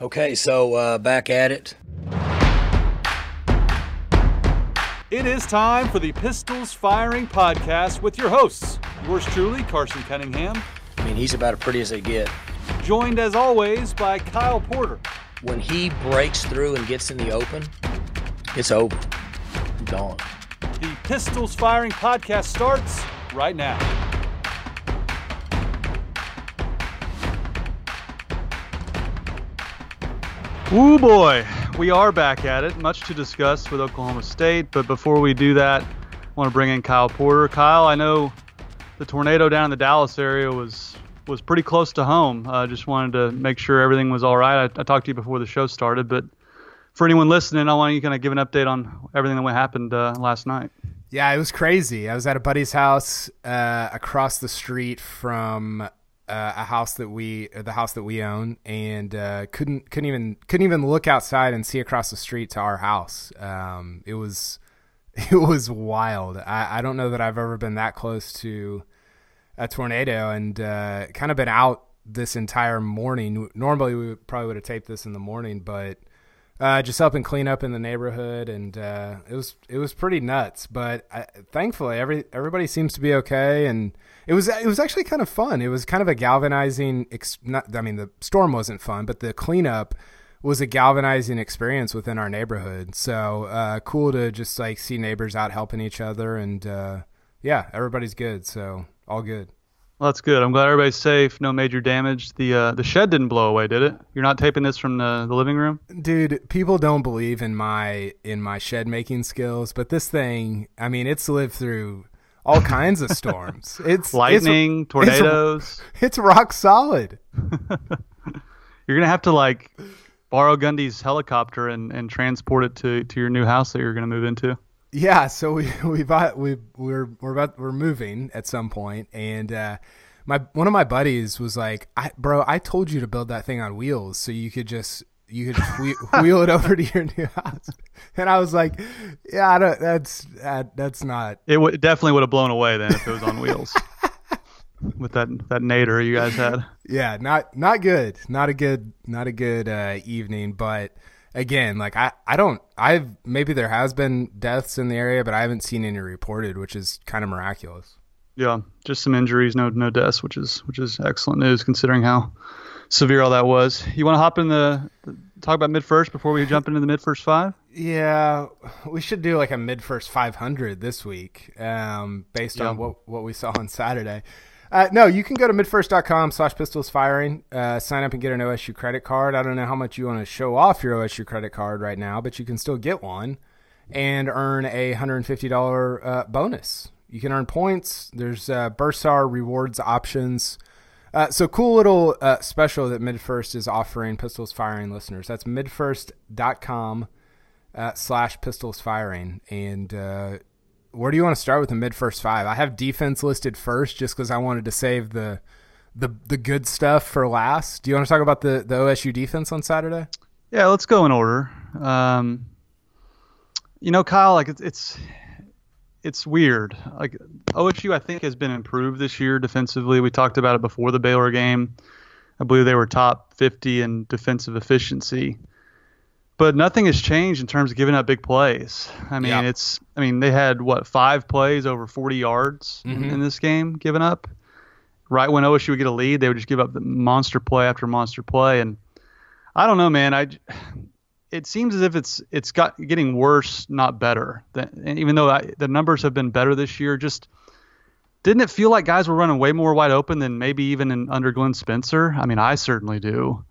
Okay, so uh, back at it. It is time for the Pistols Firing Podcast with your hosts, yours truly, Carson Cunningham, I mean, he's about as pretty as they get. joined as always by Kyle Porter. When he breaks through and gets in the open, it's over. Gone. The Pistols Firing Podcast starts right now. Ooh boy, we are back at it. Much to discuss with Oklahoma State, but before we do that, I want to bring in Kyle Porter. Kyle, I know the tornado down in the Dallas area was was pretty close to home. I uh, just wanted to make sure everything was all right. I, I talked to you before the show started, but for anyone listening, I want you to kind of give an update on everything that happened uh, last night. Yeah, it was crazy. I was at a buddy's house uh, across the street from uh, a house that we, the house that we own, and uh, couldn't couldn't even couldn't even look outside and see across the street to our house. Um, it was it was wild. I, I don't know that I've ever been that close to a tornado, and uh, kind of been out this entire morning. Normally, we probably would have taped this in the morning, but uh, just helping clean up in the neighborhood, and uh, it was it was pretty nuts. But I, thankfully, every everybody seems to be okay, and it was it was actually kind of fun. It was kind of a galvanizing. Ex- not, I mean, the storm wasn't fun, but the cleanup was a galvanizing experience within our neighborhood. So uh, cool to just like see neighbors out helping each other, and uh, yeah, everybody's good. So all good. Well, that's good. I'm glad everybody's safe. No major damage. The uh, the shed didn't blow away, did it? You're not taping this from the, the living room, dude. People don't believe in my in my shed making skills, but this thing, I mean, it's lived through all kinds of storms. It's lightning, it's, tornadoes. It's, it's rock solid. you're gonna have to like borrow Gundy's helicopter and, and transport it to, to your new house that you're gonna move into. Yeah, so we we bought we we're we're about we're moving at some point, and uh, my one of my buddies was like, I, "Bro, I told you to build that thing on wheels so you could just you could wheel, wheel it over to your new house." And I was like, "Yeah, I don't, that's that, that's not." It, w- definitely would have blown away then if it was on wheels. With that that nader you guys had. Yeah, not not good. Not a good not a good uh, evening, but again, like I, I don't, I've maybe there has been deaths in the area, but I haven't seen any reported, which is kind of miraculous. Yeah, just some injuries, no no deaths, which is which is excellent news considering how severe all that was. You want to hop in the, the talk about MidFirst before we jump into the MidFirst five? Yeah, we should do like a MidFirst five hundred this week, um, based yeah. on what what we saw on Saturday. Uh, no, you can go to midfirst.com slash pistols firing, uh, sign up and get an OSU credit card. I don't know how much you want to show off your OSU credit card right now, but you can still get one and earn a $150 uh, bonus. You can earn points. There's uh, Bursar rewards options. Uh, so cool little uh, special that MidFirst is offering pistols firing listeners. That's midfirst.com uh, slash pistols firing. And uh, where do you want to start with the MidFirst five? I have defense listed first just because I wanted to save the the the good stuff for last. Do you want to talk about the the OSU defense on Saturday? Yeah, let's go in order. Um, you know, Kyle, like it's it's it's weird. Like OSU, I think has been improved this year defensively. We talked about it before the Baylor game. I believe they were top 50 in defensive efficiency but nothing has changed in terms of giving up big plays. I mean, yep. it's I mean they had what five plays over 40 yards mm-hmm. in this game given up. Right when OSU would get a lead, they would just give up the monster play after monster play, and I don't know, man. I it seems as if it's it's got getting worse, not better. And even though I, the numbers have been better this year, just didn't it feel like guys were running way more wide open than maybe even in, under Glenn Spencer? I mean, I certainly do,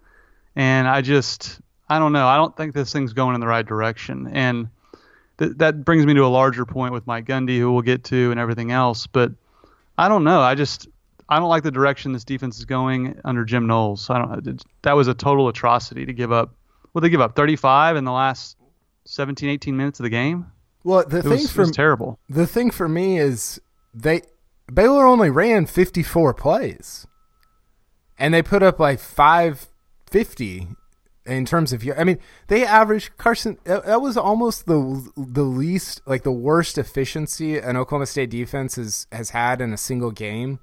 and I just I don't know. I don't think this thing's going in the right direction. And th- that brings me to a larger point with Mike Gundy, who we'll get to, and everything else. But I don't know. I just I don't like the direction this defense is going under Jim Knowles. I don't. That was a total atrocity to give up. Well, they give up 35 in the last 17, 18 minutes of the game. Well, the it thing was, for terrible. The thing for me is they Baylor only ran 54 plays, and they put up like 550 in terms of I mean, they averaged Carson. That was almost the the least like the worst efficiency an Oklahoma State defense has has had in a single game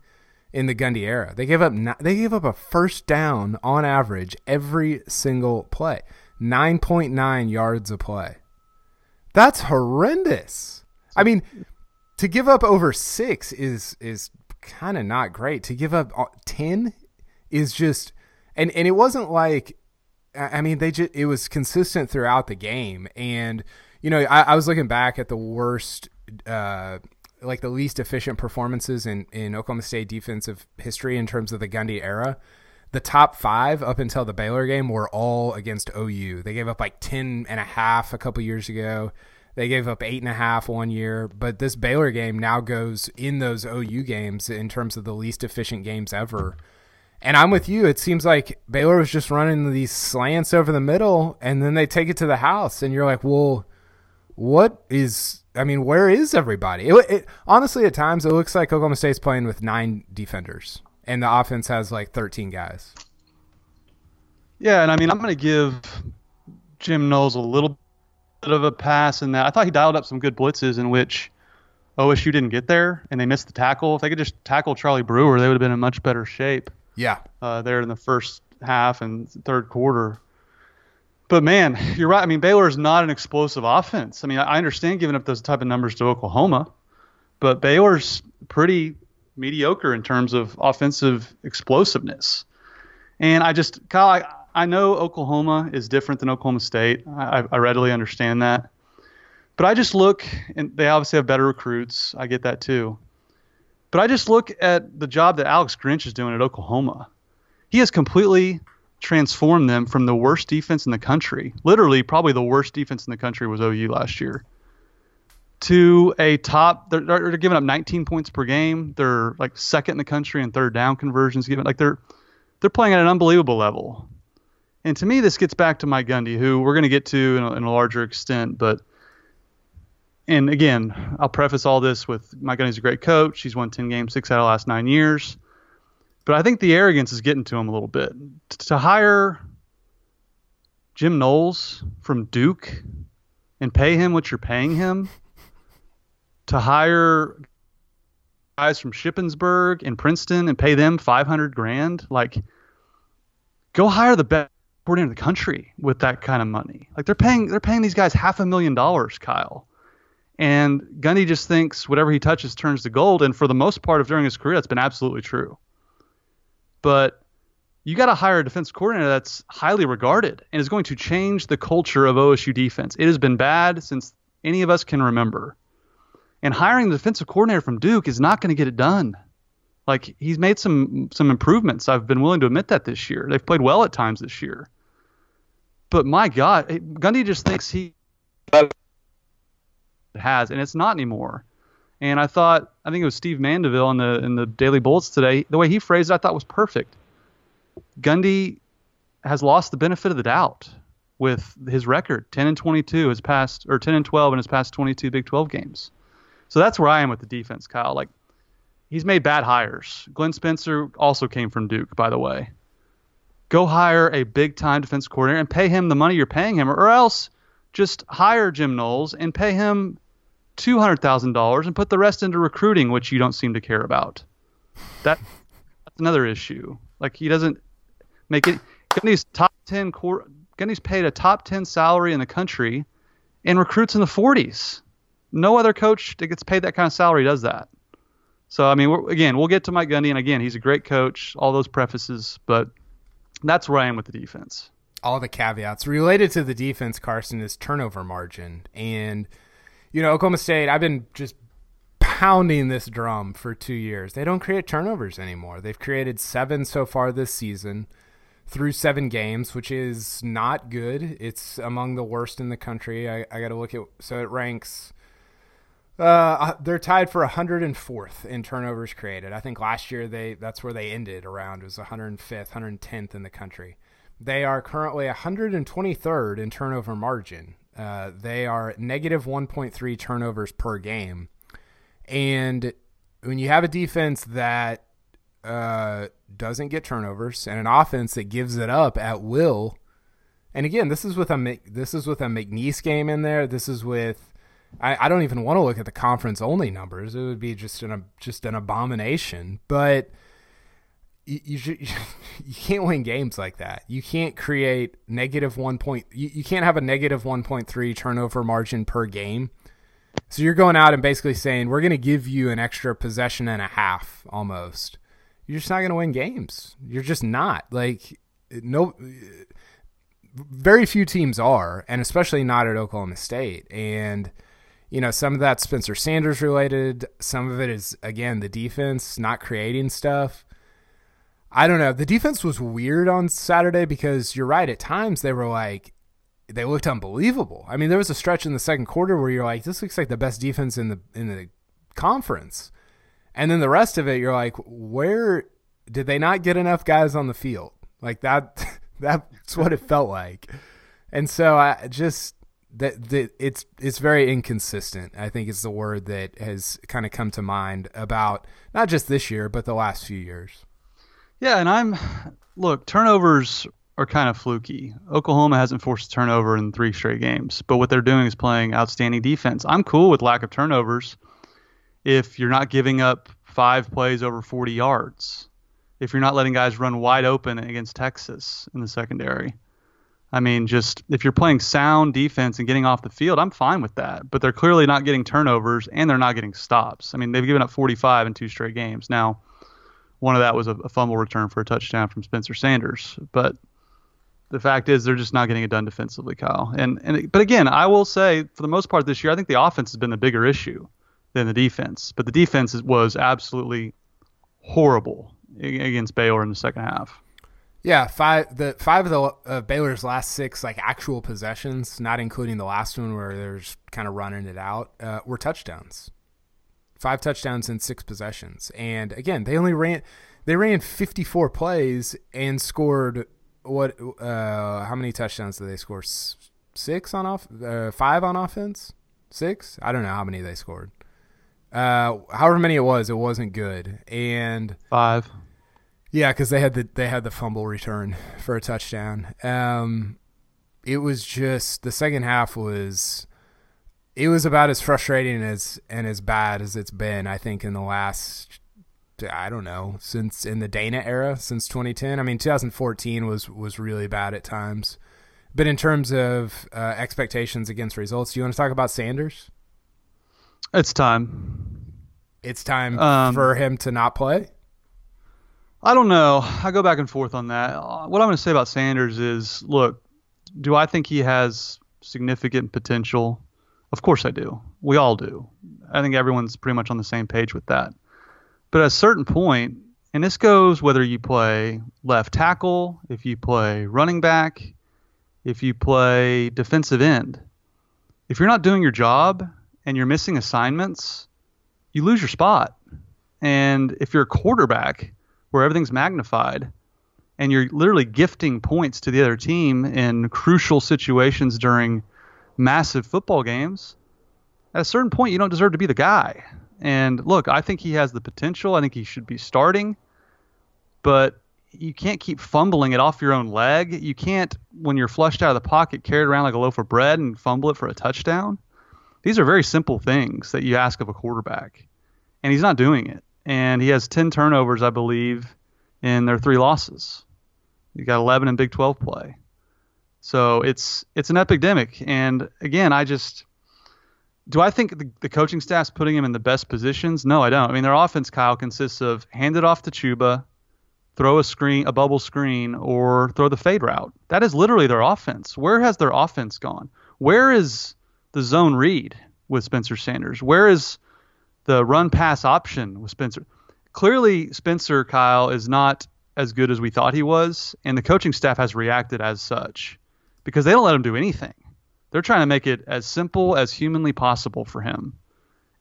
in the Gundy era. They gave up they gave up a first down on average every single play. 9.9 yards a play. That's horrendous. I mean, to give up over 6 is is kind of not great. To give up uh, 10 is just and and it wasn't like I mean they just it was consistent throughout the game and you know I, I was looking back at the worst uh, like the least efficient performances in, in Oklahoma State defensive history in terms of the Gundy era. The top five up until the Baylor game were all against OU. They gave up like 10 and a half a couple years ago. They gave up eight and a half one year, but this Baylor game now goes in those OU games in terms of the least efficient games ever. And I'm with you. It seems like Baylor was just running these slants over the middle, and then they take it to the house, and you're like, well, what is I mean, where is everybody? It, it, honestly, at times, it looks like Oklahoma State's playing with nine defenders, and the offense has like 13 guys. Yeah, and I mean, I'm going to give Jim Knowles a little bit of a pass in that. I thought he dialed up some good blitzes in which OSU didn't get there, and they missed the tackle. If they could just tackle Charlie Brewer, they would have been in much better shape. Yeah, uh, there in the first half and third quarter. But man, you're right. I mean, Baylor is not an explosive offense. I mean, I understand giving up those type of numbers to Oklahoma, but Baylor's pretty mediocre in terms of offensive explosiveness. And I just, Kyle, I, I know Oklahoma is different than Oklahoma State. I, I readily understand that. But I just look, and they obviously have better recruits. I get that too. But I just look at the job that Alex Grinch is doing at Oklahoma. He has completely transformed them from the worst defense in the country, literally probably the worst defense in the country was OU last year, to a top. They're, they're giving up 19 points per game. They're like second in the country in third down conversions given. Like they're they're playing at an unbelievable level. And to me, this gets back to Mike Gundy, who we're going to get to in a, in a larger extent. But and again, I'll preface all this with Mike Gundy's a great coach. He's won 10 games, six out of the last nine years. But I think the arrogance is getting to him a little bit. To hire Jim Knowles from Duke and pay him what you're paying him, to hire guys from Shippensburg and Princeton and pay them 500 grand, like go hire the best coordinator in the country with that kind of money. Like they're paying they're paying these guys half a million dollars, Kyle. And Gundy just thinks whatever he touches turns to gold. And for the most part of during his career, that's been absolutely true but you got to hire a defense coordinator that's highly regarded and is going to change the culture of OSU defense. It has been bad since any of us can remember. And hiring the defensive coordinator from Duke is not going to get it done. Like he's made some some improvements. I've been willing to admit that this year. They've played well at times this year. But my God, Gundy just thinks he has, and it's not anymore. And I thought, I think it was Steve Mandeville in the in the Daily Bolts today. The way he phrased it, I thought was perfect. Gundy has lost the benefit of the doubt with his record, 10 and 22 his past, or 10 and 12 in his past 22 Big 12 games. So that's where I am with the defense, Kyle. Like he's made bad hires. Glenn Spencer also came from Duke, by the way. Go hire a big time defense coordinator and pay him the money you're paying him, or else just hire Jim Knowles and pay him two hundred thousand dollars and put the rest into recruiting, which you don't seem to care about. That that's another issue. Like he doesn't make it. Gundy's top ten. Gundy's paid a top ten salary in the country, and recruits in the forties. No other coach that gets paid that kind of salary does that. So I mean, again, we'll get to Mike Gundy, and again, he's a great coach. All those prefaces, but that's where I am with the defense. All the caveats related to the defense, Carson, is turnover margin and you know, Oklahoma State, I've been just pounding this drum for two years. They don't create turnovers anymore. They've created seven so far this season through seven games, which is not good. It's among the worst in the country. I, I got to look at so it ranks. Uh, uh they're tied for 104th in turnovers created. I think last year they that's where they ended around was 105th, 110th in the country. They are currently 123rd in turnover margin, uh, they are negative 1.3 turnovers per game. And when you have a defense that uh, doesn't get turnovers and an offense that gives it up at will, and again, this is with a this is with a McNeese game in there. This is with I, I don't even want to look at the conference only numbers. It would be just an just an abomination. But you, you, you can't win games like that. You can't create negative one point. You, you can't have a negative one point three turnover margin per game. So you're going out and basically saying we're going to give you an extra possession and a half almost. You're just not going to win games. You're just not like no. Very few teams are, and especially not at Oklahoma State. And you know, some of that Spencer Sanders related. Some of it is again the defense not creating stuff. I don't know. The defense was weird on Saturday because you're right. At times they were like, they looked unbelievable. I mean, there was a stretch in the second quarter where you're like, this looks like the best defense in the in the conference, and then the rest of it, you're like, where did they not get enough guys on the field? Like that. That's what it felt like, and so I just that, that it's it's very inconsistent. I think is the word that has kind of come to mind about not just this year, but the last few years. Yeah, and I'm look, turnovers are kind of fluky. Oklahoma hasn't forced a turnover in three straight games, but what they're doing is playing outstanding defense. I'm cool with lack of turnovers if you're not giving up five plays over 40 yards, if you're not letting guys run wide open against Texas in the secondary. I mean, just if you're playing sound defense and getting off the field, I'm fine with that. But they're clearly not getting turnovers and they're not getting stops. I mean, they've given up 45 in two straight games. Now, one of that was a, a fumble return for a touchdown from Spencer Sanders. But the fact is, they're just not getting it done defensively, Kyle. And and but again, I will say for the most part this year, I think the offense has been the bigger issue than the defense. But the defense was absolutely horrible against Baylor in the second half. Yeah, five the five of the uh, Baylor's last six like actual possessions, not including the last one where they're just kind of running it out, uh, were touchdowns five touchdowns in six possessions. And again, they only ran they ran 54 plays and scored what uh how many touchdowns did they score? Six on off uh, five on offense? Six? I don't know how many they scored. Uh however many it was, it wasn't good. And five. Yeah, cuz they had the they had the fumble return for a touchdown. Um it was just the second half was it was about as frustrating as and as bad as it's been. I think in the last, I don't know, since in the Dana era, since 2010. I mean, 2014 was was really bad at times. But in terms of uh, expectations against results, do you want to talk about Sanders? It's time. It's time um, for him to not play. I don't know. I go back and forth on that. Uh, what I'm going to say about Sanders is, look, do I think he has significant potential? Of course I do. We all do. I think everyone's pretty much on the same page with that. But at a certain point, and this goes whether you play left tackle, if you play running back, if you play defensive end, if you're not doing your job and you're missing assignments, you lose your spot. And if you're a quarterback where everything's magnified and you're literally gifting points to the other team in crucial situations during massive football games, at a certain point, you don't deserve to be the guy. And look, I think he has the potential. I think he should be starting, but you can't keep fumbling it off your own leg. You can't, when you're flushed out of the pocket, carry it around like a loaf of bread and fumble it for a touchdown. These are very simple things that you ask of a quarterback, and he's not doing it. And he has 10 turnovers, I believe, in their three losses. He got 11 in Big 12 play. So it's it's an epidemic. And again, I just do I think the, the coaching staff's putting him in the best positions? No, I don't. I mean, their offense, Kyle, consists of hand it off to Chuba, throw a screen, a bubble screen, or throw the fade route. That is literally their offense. Where has their offense gone? Where is the zone read with Spencer Sanders? Where is the run pass option with Spencer? Clearly, Spencer Kyle is not as good as we thought he was, and the coaching staff has reacted as such because they don't let him do anything. They're trying to make it as simple as humanly possible for him.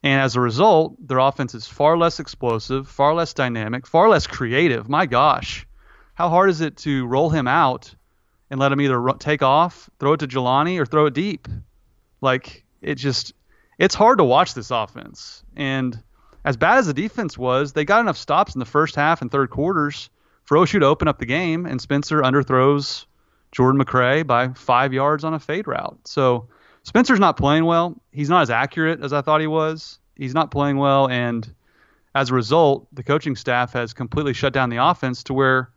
And as a result, their offense is far less explosive, far less dynamic, far less creative. My gosh, how hard is it to roll him out and let him either take off, throw it to Jelani, or throw it deep? Like, it just, it's hard to watch this offense. And as bad as the defense was, they got enough stops in the first half and third quarters for OSU to open up the game, and Spencer underthrows Jordan McCray by five yards on a fade route. So Spencer's not playing well. He's not as accurate as I thought he was. He's not playing well, and as a result, the coaching staff has completely shut down the offense to where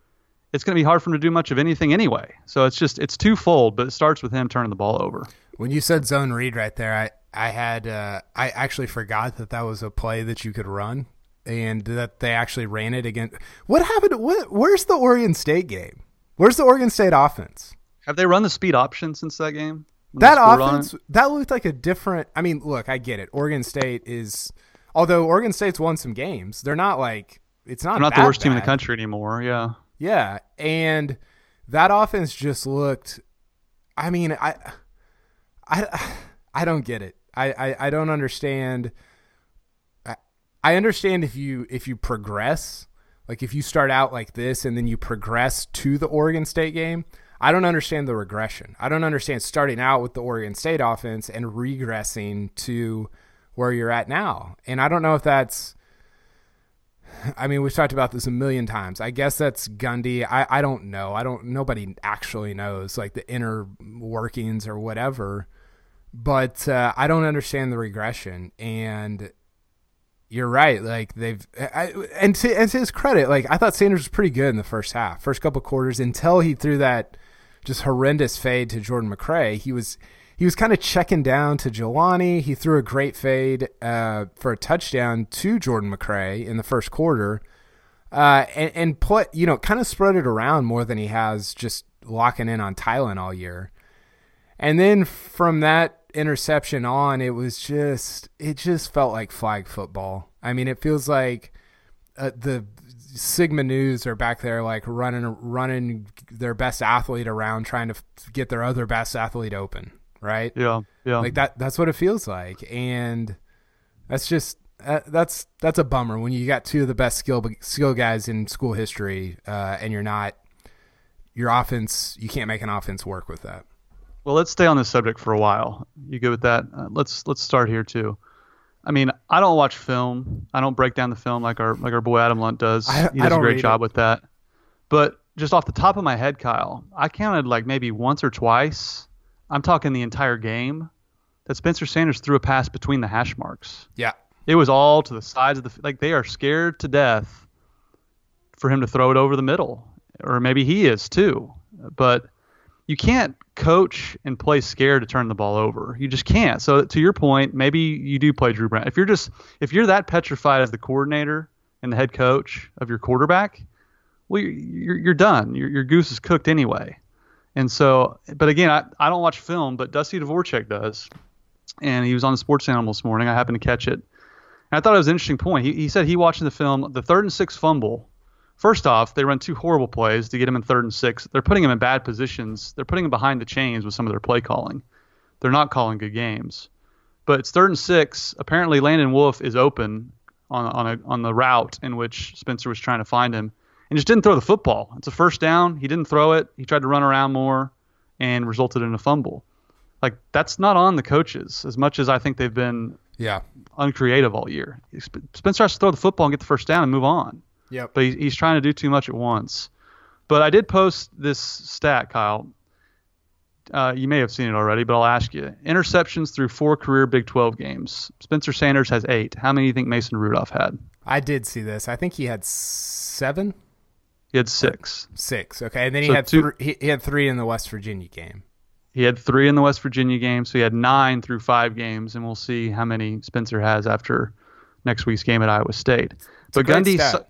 it's going to be hard for him to do much of anything anyway. So it's just it's twofold, but it starts with him turning the ball over. When you said zone read right there, I I had uh, I actually forgot that that was a play that you could run and that they actually ran it again. What happened? What, where's the Oregon State game? Where's the Oregon State offense? Have they run the speed option since that game? That offense that looked like a different. I mean, look, I get it. Oregon State is, although Oregon State's won some games, they're not like it's not. They're not the worst bad. team in the country anymore. Yeah. Yeah, and that offense just looked. I mean, I, I, I don't get it. I, I, I don't understand. I, I understand if you if you progress, like if you start out like this and then you progress to the Oregon State game. I don't understand the regression. I don't understand starting out with the Oregon State offense and regressing to where you're at now. And I don't know if that's I mean, we've talked about this a million times. I guess that's Gundy. I, I don't know. I don't. Nobody actually knows like the inner workings or whatever. But uh, I don't understand the regression. And you're right. Like they've I, and to, and to his credit, like I thought Sanders was pretty good in the first half, first couple quarters until he threw that just horrendous fade to Jordan McRae. He was he was kind of checking down to Jelani. He threw a great fade uh, for a touchdown to Jordan McRae in the first quarter, uh, and, and put you know kind of spread it around more than he has just locking in on Tylan all year. And then from that interception on, it was just it just felt like flag football. I mean, it feels like uh, the Sigma Nus are back there like running running their best athlete around trying to get their other best athlete open right? Yeah, yeah. Like that. That's what it feels like, and that's just uh, that's that's a bummer when you got two of the best skill skill guys in school history, uh, and you're not your offense. You can't make an offense work with that. Well, let's stay on this subject for a while. You good with that? Uh, let's let's start here too. I mean, I don't watch film. I don't break down the film like our like our boy Adam Lunt does. I, he does a great job it. with that. But just off the top of my head, Kyle, I counted like maybe once or twice I'm talking the entire game that Spencer Sanders threw a pass between the hash marks. Yeah. It was all to the sides of the like they are scared to death for him to throw it over the middle or maybe he is too. But you can't coach and play scared to turn the ball over. You just can't. So to your point, maybe you do play Drew Brown. If you're just if you're that petrified as the coordinator and the head coach of your quarterback, well, you're you're, done. Your, your goose is cooked anyway. And so, but again, I, I don't watch film, but Dusty Dvoracek does. And he was on the Sports Animal this morning. I happened to catch it. And I thought it was an interesting point. He, he said he watching the film, the third and six fumble. First off, they run two horrible plays to get him in third and six. They're putting him in bad positions. They're putting him behind the chains with some of their play calling. They're not calling good games. But it's third and six. Apparently, Landon Wolf is open on on a, on the route in which Spencer was trying to find him and just didn't throw the football. It's a first down. He didn't throw it. He tried to run around more and resulted in a fumble. Like that's not on the coaches as much as I think they've been yeah uncreative all year. Spencer has to throw the football and get the first down and move on. Yep. But he's trying to do too much at once. But I did post this stat, Kyle. Uh, you may have seen it already, but I'll ask you. Interceptions through four career Big 12 games. Spencer Sanders has eight. How many do you think Mason Rudolph had? I did see this. I think he had seven. He had six. Six. Okay, and then he so had two, th- he had three in the West Virginia game. He had three in the West Virginia game, so he had nine through five games, and we'll see how many Spencer has after next week's game at Iowa State. It's but Gundy,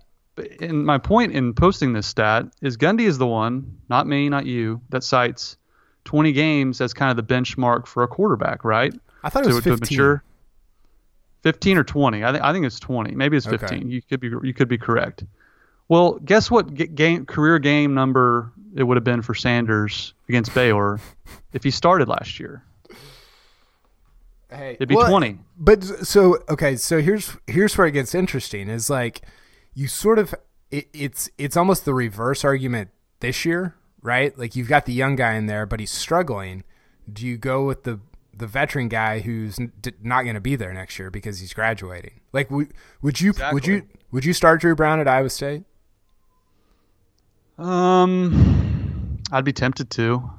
and my point in posting this stat is Gundy is the one, not me, not you, that cites 20 games as kind of the benchmark for a quarterback, right? I thought it was to, 15. mature. 15 or 20. I think I think it's 20. Maybe it's 15. Okay. You could be you could be correct. Well, guess what game career game number it would have been for Sanders against Baylor if he started last year? Hey, it'd be well, 20. But so okay, so here's here's where it gets interesting is like you sort of it, it's it's almost the reverse argument this year, right? Like you've got the young guy in there, but he's struggling. Do you go with the the veteran guy who's not going to be there next year because he's graduating? Like, would would you exactly. would you would you start Drew Brown at Iowa State? Um, I'd be tempted to.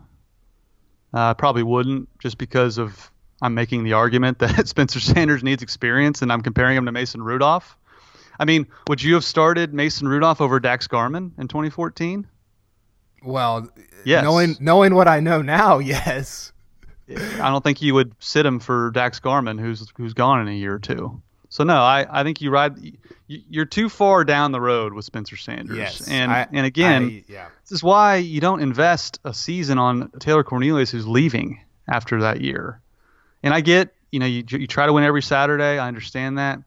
Uh, I uh, probably wouldn't, just because of I'm making the argument that Spencer Sanders needs experience, and I'm comparing him to Mason Rudolph. I mean, would you have started Mason Rudolph over Daxx Garman in 2014? Well, Yes. knowing knowing what I know now, yes. I don't think you would sit him for Daxx Garman, who's who's gone in a year or two. So no, I, I think you ride. you- You're too far down the road with Spencer Sanders. Yes. and I- and again, I- yeah. this is why you don't invest a season on Taylor Cornelius, who's leaving after that year. And I get, you know, you you try to win every Saturday. I understand that.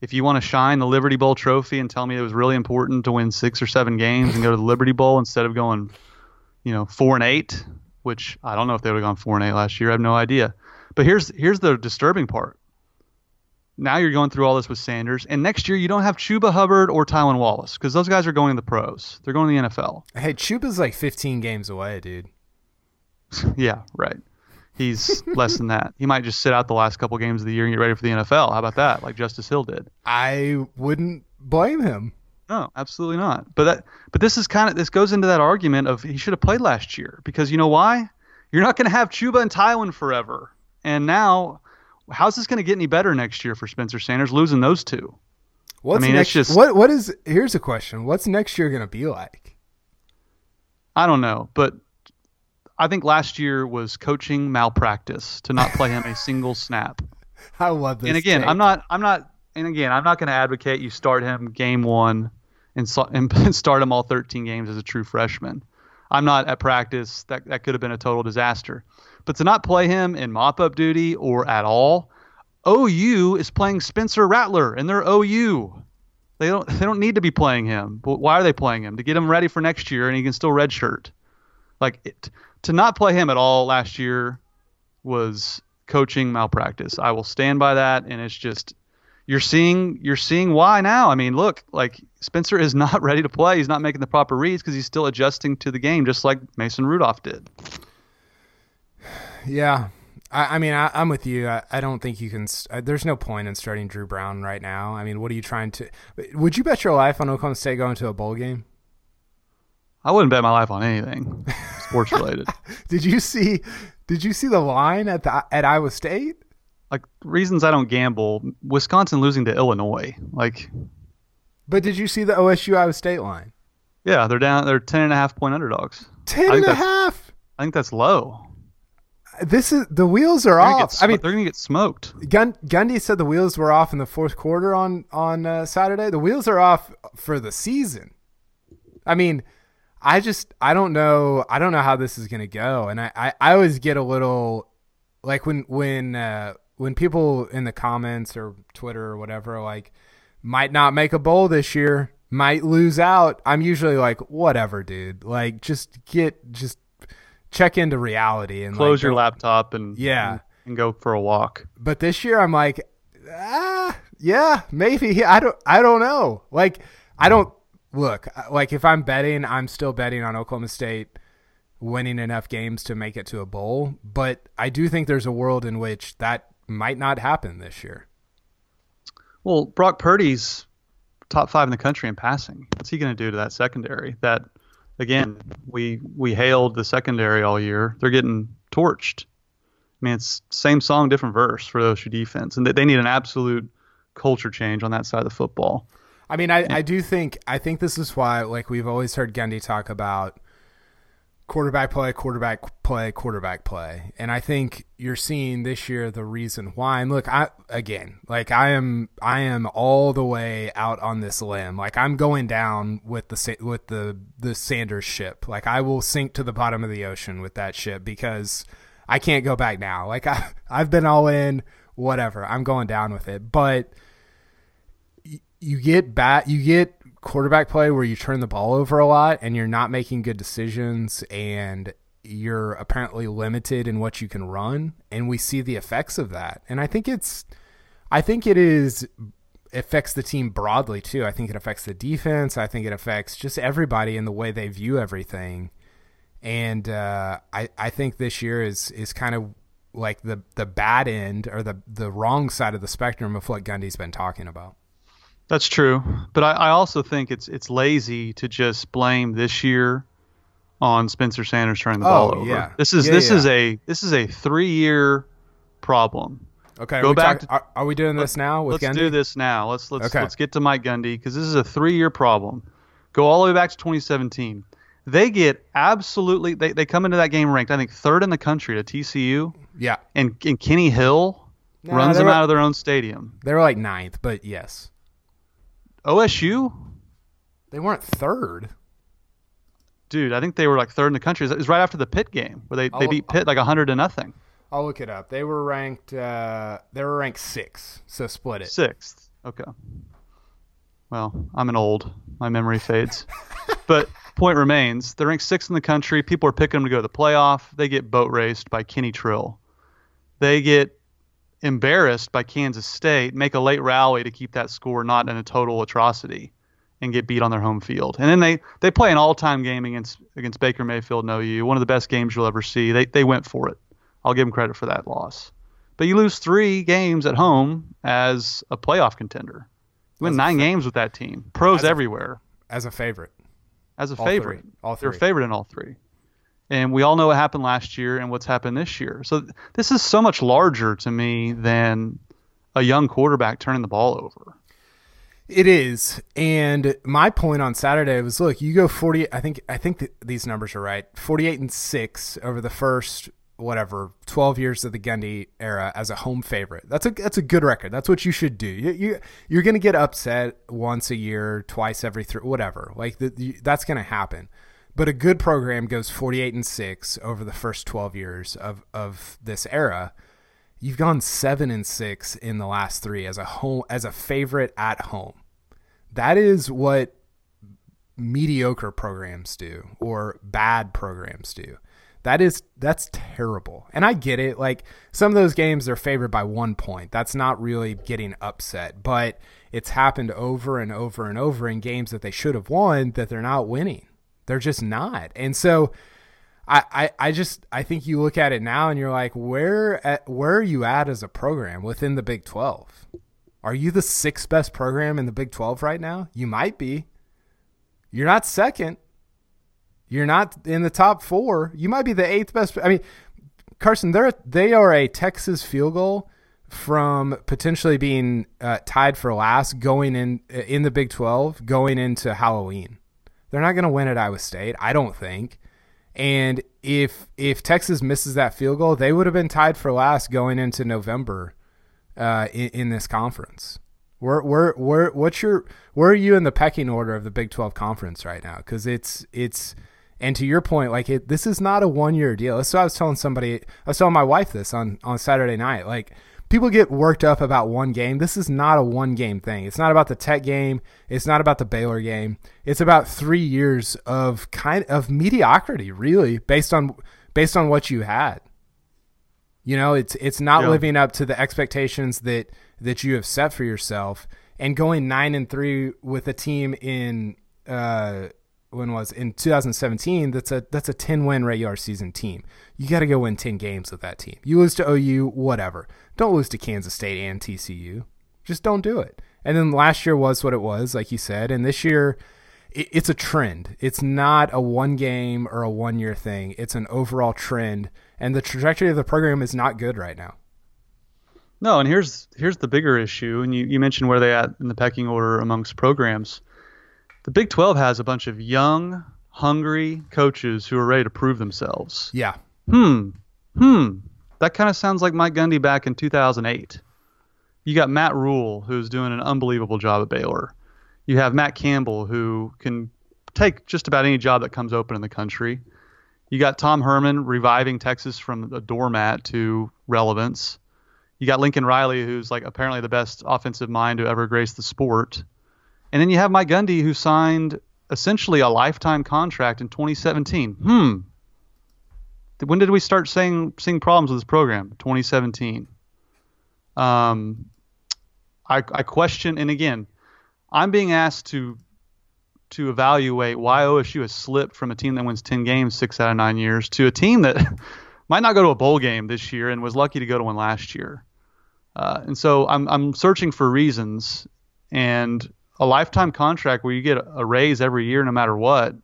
If you want to shine the Liberty Bowl trophy and tell me it was really important to win six or seven games and go to the Liberty Bowl instead of going, you know, four and eight, which I don't know if they would have gone four and eight last year. I have no idea. But here's here's the disturbing part. Now you're going through all this with Sanders, and next year you don't have Chuba Hubbard or Tylan Wallace because those guys are going to the pros. They're going to the NFL. Hey, Chuba's like 15 games away, dude. Yeah, right. He's less than that. He might just sit out the last couple games of the year and get ready for the NFL. How about that? Like Justice Hill did. I wouldn't blame him. No, absolutely not. But that but this is kind of this goes into that argument of he should have played last year because you know why? You're not going to have Chuba and Tylan forever. And now how's this going to get any better next year for Spencer Sanders losing those two? What's mean, next? it's just- what what is? Here's a question. What's next year gonna be like? I don't know, but I think last year was coaching malpractice to not play him a single snap. I love this. and again, take. I'm not, I'm not, and again, I'm not going to advocate you start him game one and, so, and start him all 13 games as a true freshman. I'm not at practice. That that could have been a total disaster. But to not play him in mop-up duty or at all, OU is playing Spencer Rattler, and they're OU. They don't they don't need to be playing him. But why are they playing him? To get him ready for next year, and he can still redshirt. Like it, to not play him at all last year was coaching malpractice. I will stand by that, and it's just you're seeing you're seeing why now. I mean, look, like Spencer is not ready to play. He's not making the proper reads because he's still adjusting to the game, just like Mason Rudolph did. Yeah. I, I mean, I, I'm with you. I, I don't think you can. s- uh, There's no point in starting Drew Brown right now. I mean, what are you trying to? Would you bet your life on Oklahoma State going to a bowl game? I wouldn't bet my life on anything sports related. Did you see? Did you see the line at the at Iowa State? like reasons I don't gamble. Wisconsin losing to Illinois. Like, But did you see the OSU Iowa State line? yeah, they're down. They're ten and a half point underdogs. Ten I and a half. I think that's low. This is the wheels are off. I mean, they're gonna get smoked. Gun, Gundy said the wheels were off in the fourth quarter on on uh, Saturday. The wheels are off for the season. I mean, I just I don't know I don't know how this is gonna go, and I I, I always get a little like when when uh, when people in the comments or Twitter or whatever like might not make a bowl this year, might lose out. I'm usually like whatever, dude. Like just get just check into reality and Close like, your laptop and Yeah. and, and go for a walk. but this year I'm like, ah, yeah, maybe. I don't, I don't know. Like, I don't look like if I'm betting, I'm still betting on Oklahoma State winning enough games to make it to a bowl. But I do think there's a world in which that might not happen this year. Well, Brock Purdy's top five in the country in passing. What's he going to do to that secondary? That again, we we hailed the secondary all year. They're getting torched. I mean, it's same song, different verse for those OSU defense, and they need an absolute culture change on that side of the football. I mean, I, I do think I think this is why like we've always heard Gundy talk about quarterback play, quarterback play, quarterback play. And I think you're seeing this year the reason why. And look, I again, like I am I am all the way out on this limb. Like I'm going down with the with the the Sanders ship. Like I will sink to the bottom of the ocean with that ship because I can't go back now. Like I I've been all in whatever. I'm going down with it. But you get bat you get quarterback play where you turn the ball over a lot and you're not making good decisions and you're apparently limited in what you can run and we see the effects of that. And i think it's i think it is affects the team broadly too. I think it affects the defense. I think it affects just everybody in the way they view everything. And uh, I, I think this year is is kind of like the the bad end or the the wrong side of the spectrum of what Gundy's been talking about. That's true, but I, I also think it's it's lazy to just blame this year on Spencer Sanders turning the Oh, ball over. yeah. This is Yeah, this yeah. is a this is a three year problem. Okay. Go are back talk- are, are we doing this now with let's Gundy? do this now. Let's let's Okay. let's get to Mike Gundy because this is a three-year problem. Go all the way back to 2017. They get absolutely. They, they come into that game ranked, I think, third in the country at TCU, Yeah. and and Kenny Hill Nah, runs them were- out of their own stadium. They were like ninth, but yes, OSU, they weren't third. dude, I think they were like third in the country. It was right after the Pitt game where they, they Oh, beat Pitt like 100 to nothing. I'll look it up. They were ranked. Uh, they were ranked six. So split it. Sixth. Okay. Well, I'm an old. My memory fades. but point remains, they're ranked sixth in the country. People are picking them to go to the playoff. They get boat raced by Kenny Trill. They get embarrassed by Kansas State, make a late rally to keep that score not in a total atrocity, and get beat on their home field. And then they, they play an all-time game against against Baker Mayfield and OU, one of the best games you'll ever see. They they went for it. I'll give them credit for that loss. But you lose three games at home as a playoff contender. You win As nine games with that team. Pros As a- everywhere as a favorite. as a All favorite. three. All They're a favorite in all three. And we all know what happened last year and what's happened this year. So th- this is so much larger to me than a young quarterback turning the ball over. It is, and my point on Saturday was: look, you go forty. I think I think th- these numbers are right. Forty-eight and six over the first whatever twelve years of the Gundy era as a home favorite. That's a that's a good record. That's what you should do. You, you you're going to get upset once a year, twice every three, whatever. Like the, you, that's going to happen. But a good program goes forty-eight and six over the first twelve years of of this era you've gone seven and six in the last three as a home as a favorite at home. That is what mediocre programs do or bad programs do. That is that's terrible. And I get it. Like some of those games they're favored by one point. That's not really getting upset, but it's happened over and over and over in games that they should have won that they're not winning. They're just not. And so I, I, just I think you look at it now and you're like, where at, where are you at as a program within the Big Twelve? Are you the sixth best program in the Big Twelve right now? You might be. You're not second. You're not in the top four. You might be the eighth best. I mean, Carson, they're they are a Texas field goal from potentially being uh, tied for last going in in the Big Twelve going into Halloween. They're not going to win at Iowa State, I don't think. And if if Texas misses that field goal, they would have been tied for last going into November uh, in, in this conference. Where where where what's your where are you in the pecking order of the Big Twelve conference right now? Because it's it's and to your point, like it, this is not a one year deal. So I was telling somebody, I was telling my wife this on on Saturday night. Like people get worked up about one game. This is not a one game thing. It's not about the Tech game. It's not about the Baylor game. It's about three years of kind of mediocrity, really, based on based on what you had. You know, it's it's not Yeah. living up to the expectations that that you have set for yourself, and going nine and three with a team in uh, when was in 2017. That's a that's a 10 win regular season team. You got to go win 10 games with that team. You lose to OU, whatever. Don't lose to Kansas State and TCU. Just don't do it. And then last year was what it was, like you said, and this year it, it's a trend. It's not a one game or a one year thing. It's an overall trend, and the trajectory of the program is not good right now. No, and here's here's the bigger issue, and you, you mentioned where they at in the pecking order amongst programs. The Big 12 has a bunch of young, hungry coaches who are ready to prove themselves. Yeah, Hmm. Hmm. That kind of sounds like Mike Gundy back in 2008. You got Matt Rhule, who's doing an unbelievable job at Baylor. You have Matt Campbell, who can take just about any job that comes open in the country. You got Tom Herman reviving Texas from a doormat to relevance. You got Lincoln Riley, who's like apparently the best offensive mind to ever grace the sport. And then you have Mike Gundy, who signed essentially a lifetime contract in 2017. Hmm. When did we start saying seeing problems with this program? 2017. Um, I, I question, and again, I'm being asked to to evaluate why OSU has slipped from a team that wins 10 games six out of nine years to a team that might not go to a bowl game this year and was lucky to go to one last year. Uh, and so I'm I'm searching for reasons, and a lifetime contract where you get a raise every year no matter what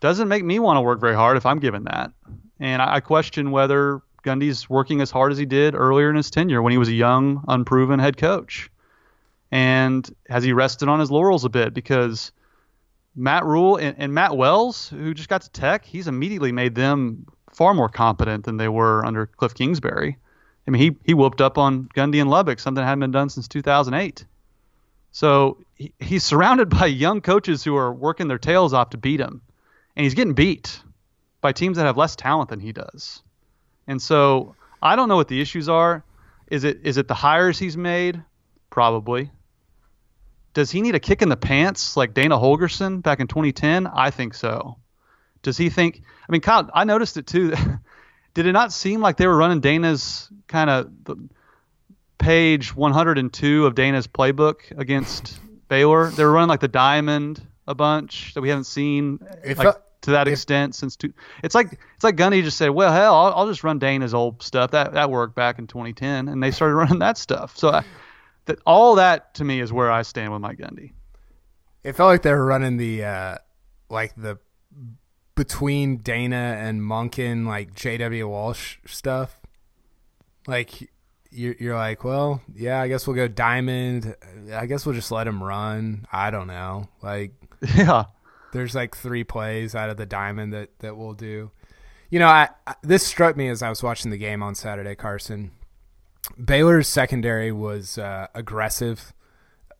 doesn't make me want to work very hard if I'm given that. And I I question whether Gundy's working as hard as he did earlier in his tenure when he was a young, unproven head coach. And has he rested on his laurels a bit? Because Matt Rhule and, and Matt Wells, who just got to Tech, he's immediately made them far more competent than they were under Cliff Kingsbury. I mean, he he whooped up on Gundy and Lubbock, something that hadn't been done since 2008. So he, he's surrounded by young coaches who are working their tails off to beat him, and he's getting beat by teams that have less talent than he does. And so I don't know what the issues are. Is it is it the hires he's made? Probably. Does he need a kick in the pants like Dana Holgorsen back in 2010? I think so. Does he think? I mean, Kyle, I noticed it too. Did it not seem like they were running Dana's kind of page 102 of Dana's playbook against Baylor? They were running like the diamond a bunch that we haven't seen like, to that extent since two. It's like it's like Gundy just said, "Well, hell, I'll, I'll, just run Dana's old stuff. That that worked back in 2010," and they started running that stuff. So I, that all that to me is where I stand with Mike Gundy. It felt like they were running the uh, like the between Dana and Monken like J.W. Walsh stuff. Like you're, you're like, well, yeah, I guess we'll go diamond. I guess we'll just let him run. I don't know. Like, yeah, there's like three plays out of the diamond that that we'll do. You know, I, I this struck me as I was watching the game on Saturday. Carson, Baylor's secondary was uh, aggressive.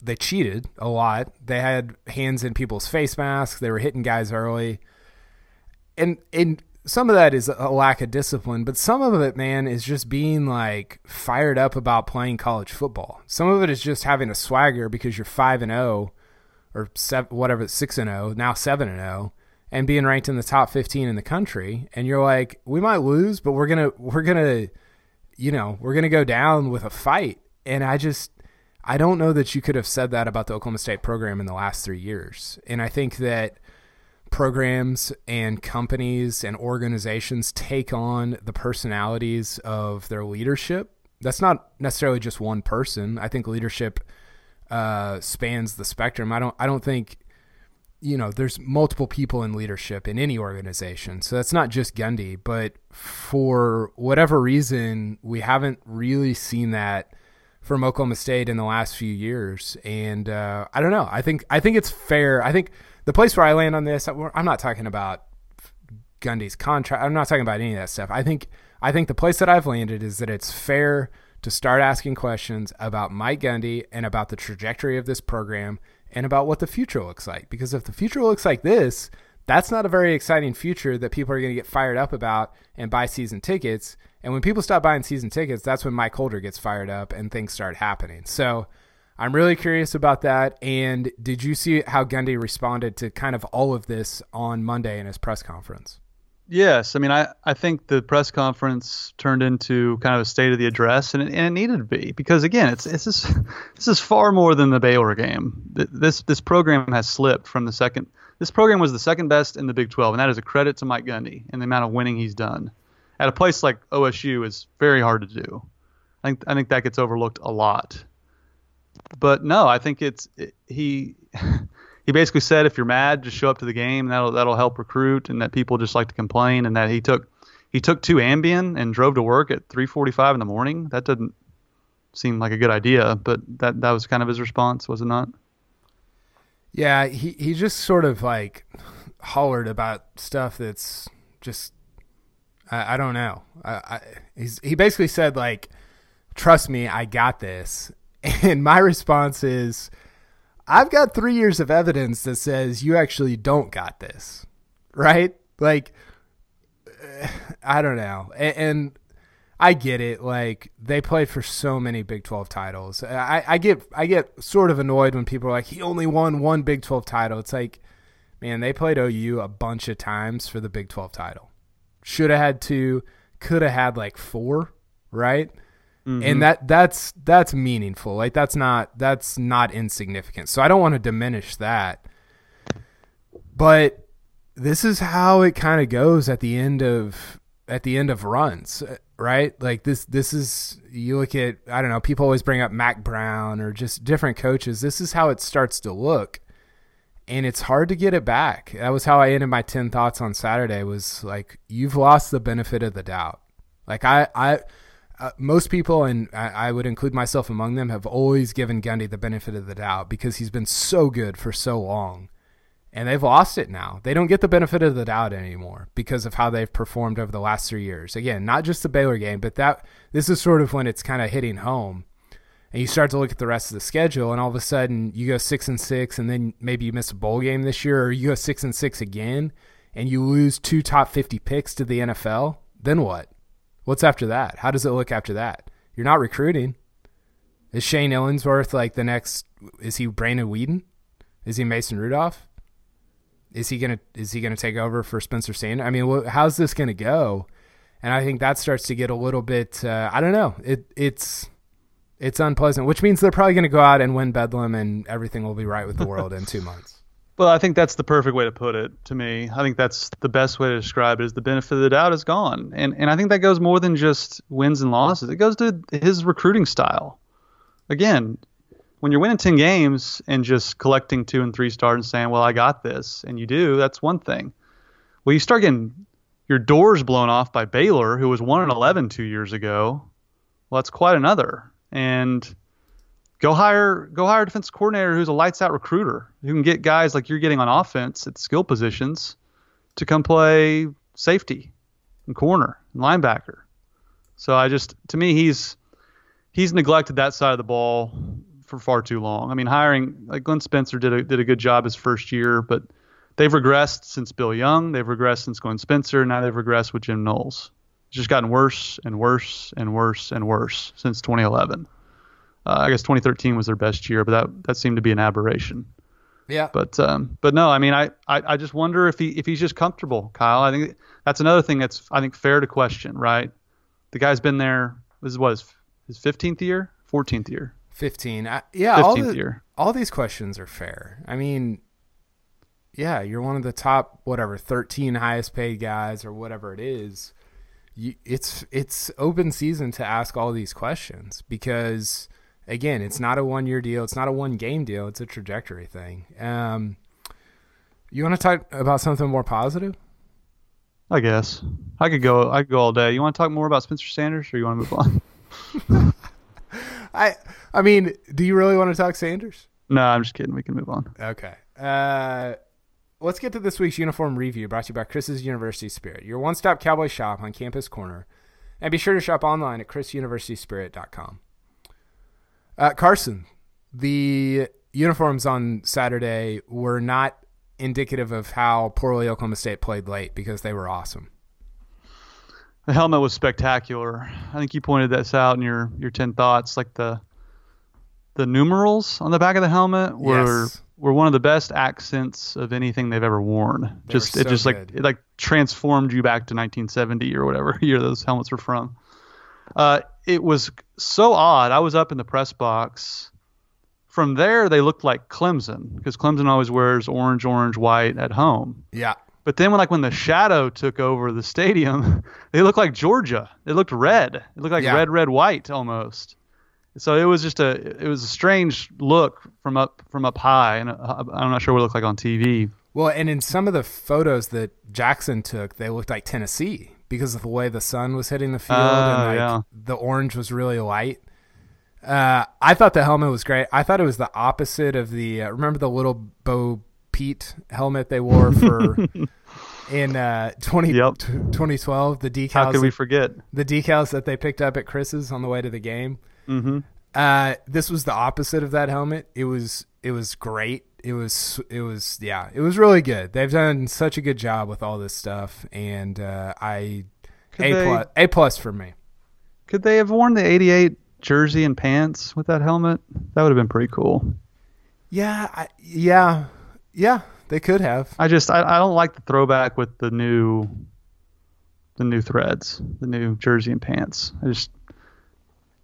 They cheated a lot. They had hands in people's face masks. They were hitting guys early and and some of that is a lack of discipline, but some of it, man, is just being like fired up about playing college football. Some of it is just having a swagger because you're five and zero, oh or seven, whatever, six and zero, oh, now seven and zero, and being ranked in the top fifteen in the country. And you're like, we might lose, but we're gonna we're gonna, you know, we're gonna go down with a fight. And I just, I don't know that you could have said that about the Oklahoma State program in the last three years. And I think that programs and companies and organizations take on the personalities of their leadership. That's not necessarily just one person. I think leadership uh, spans the spectrum. I don't. I don't think you know there's multiple people in leadership in any organization. So that's not just Gundy, but for whatever reason, we haven't really seen that from Oklahoma State in the last few years. And uh, I don't know. I think I think it's fair. I think the place where I land on this, I'm not talking about Gundy's contract. I'm not talking about any of that stuff. I think I think the place that I've landed is that it's fair to start asking questions about Mike Gundy and about the trajectory of this program and about what the future looks like. Because if the future looks like this, that's not a very exciting future that people are going to get fired up about and buy season tickets. And when people stop buying season tickets, that's when Mike Holder gets fired up and things start happening. So I'm really curious about that. And did you see how Gundy responded to kind of all of this on Monday in his press conference? Yes, I mean, I, I think the press conference turned into kind of a state of the address, and it, and it needed to be because again, it's it's this this is far more than the Baylor game. This this program has slipped from the second. This program was the second best in the Big 12, and that is a credit to Mike Gundy and the amount of winning he's done. At a place like OSU is very hard to do. I think I think that gets overlooked a lot but no, I think it's he. He basically said, if you're mad, just show up to the game. That'll that'll help recruit, and that people just like to complain, and that he took he took two Ambien and drove to work at 3:45 in the morning. That doesn't seem like a good idea, but that that was kind of his response, was it not? Yeah, he he just sort of like hollered about stuff that's just I, I don't know. I, I, he's he basically said like, "Trust me, I got this," And my response is, I've got three years of evidence that says you actually don't got this, right? Like, I don't know. And, and I get it. Like they played for so many Big Twelve titles. I, I get I get sort of annoyed when people are like, he only won one Big Twelve title. It's like, man, they played OU a bunch of times for the Big Twelve title. Should have had two. Could have had like four, right? Mm-hmm. And that that's that's meaningful. Like that's not that's not insignificant. So I don't want to diminish that. But this is how it kind of goes at the end of at the end of runs, right? Like this this is you look at I don't know, people always bring up Mack Brown or just different coaches. This is how it starts to look. And it's hard to get it back. That was how I ended my 10 thoughts on Saturday was like you've lost the benefit of the doubt Like I, I, uh, most people, and I, I would include myself among them, have always given Gundy the benefit of the doubt because he's been so good for so long, and they've lost it now. They don't get the benefit of the doubt anymore because of how they've performed over the last three years. Again, not just the Baylor game, but that this is sort of when it's kind of hitting home and you start to look at the rest of the schedule, and all of a sudden you go six and six, and then maybe you miss a bowl game this year, or you go six and six again, and you lose two top fifty picks to the NFL. Then what? What's after that? How does it look after that? You're not recruiting. Is Shane Illingworth like the next? Is he Brandon Weeden? Is he Mason Rudolph? Is he gonna Is he gonna take over for Spencer Sanders? I mean, how's this gonna go? And I think that starts to get a little bit. Uh, I don't know. It it's it's unpleasant, which means they're probably going to go out and win Bedlam, and everything will be right with the world in two months. Well, I think that's the perfect way to put it to me. I think that's the best way to describe it is the benefit of the doubt is gone. And and I think that goes more than just wins and losses. It goes to his recruiting style. Again, when you're winning 10 games and just collecting two and three stars and saying, "Well, I got this," and you do, that's one thing. Well, you start getting your doors blown off by Baylor, who was 1 and 11 2 years ago. Well, that's quite another and go hire go hire a defense coordinator who's a lights out recruiter who can get guys like you're getting on offense at skill positions to come play safety and corner and linebacker. So I just to me he's he's neglected that side of the ball for far too long. I mean hiring like Glenn Spencer did a did a good job his first year, but they've regressed since Bill Young, they've regressed since Glenn Spencer, now they've regressed with Jim Knowles. It's just gotten worse and worse and worse and worse since 2011. Uh, I guess 2013 was their best year, but that that seemed to be an aberration. Yeah. But um, but no, I mean, I, I, I just wonder if he if he's just comfortable, Kyle. I think that's another thing that's I think fair to question, right? The guy's been there. This is what his his 15th year, 14th year. 15. I, yeah. 15th all the, year. All these questions are fair. I mean, yeah, you're one of the top whatever 13 highest paid guys or whatever it is you, it's it's open season to ask all these questions because again, it's not a one year deal, it's not a one game deal, it's a trajectory thing. Um, you want to talk about something more positive? I guess I could go. I could go all day. You want to talk more about Spencer Sanders, or you want to move on? I I mean, do you really want to talk Sanders? No, I'm just kidding. We can move on. Okay. Uh, let's get to this week's uniform review brought to you by Chris's University Spirit, your one stop cowboy shop on Campus Corner. And be sure to shop online at chrisuniversityspirit.com. Uh, Carson, the uniforms on Saturday were not indicative of how poorly Oklahoma State played late because they were awesome. The helmet was spectacular. I think you pointed this out in your, your 10 thoughts. Like the the numerals on the back of the helmet were yes were one of the best accents of anything they've ever worn. They just so it just good. like it like transformed you back to 1970 or whatever year those helmets were from. Uh, it was so odd. I was up in the press box. From there, they looked like Clemson because Clemson always wears orange, orange, white at home. Yeah. But then when like when the shadow took over the stadium, they looked like Georgia. It looked red. It looked like yeah. red, red, white almost so it was just a it was a strange look from up from up high, and uh, I'm not sure what it looked like on TV. Well, and in some of the photos that Jackson took, they looked like Tennessee because of the way the sun was hitting the field uh, and like yeah. the orange was really light. Uh, I thought the helmet was great. I thought it was the opposite of the uh, remember the little Bo Pete helmet they wore for in uh, 20, yep. t- 2012. The decals. How could we forget the decals that they picked up at Chris's on the way to the game? Mm-hmm. Uh, this was the opposite of that helmet. It was it was great. It was it was yeah. It was really good. They've done such a good job with all this stuff, and uh, I could a they, plus a plus for me. Could they have worn the '88 jersey and pants with that helmet? That would have been pretty cool. Yeah, I, yeah, yeah. They could have. I just I, I don't like the throwback with the new the new threads, the new jersey and pants. I just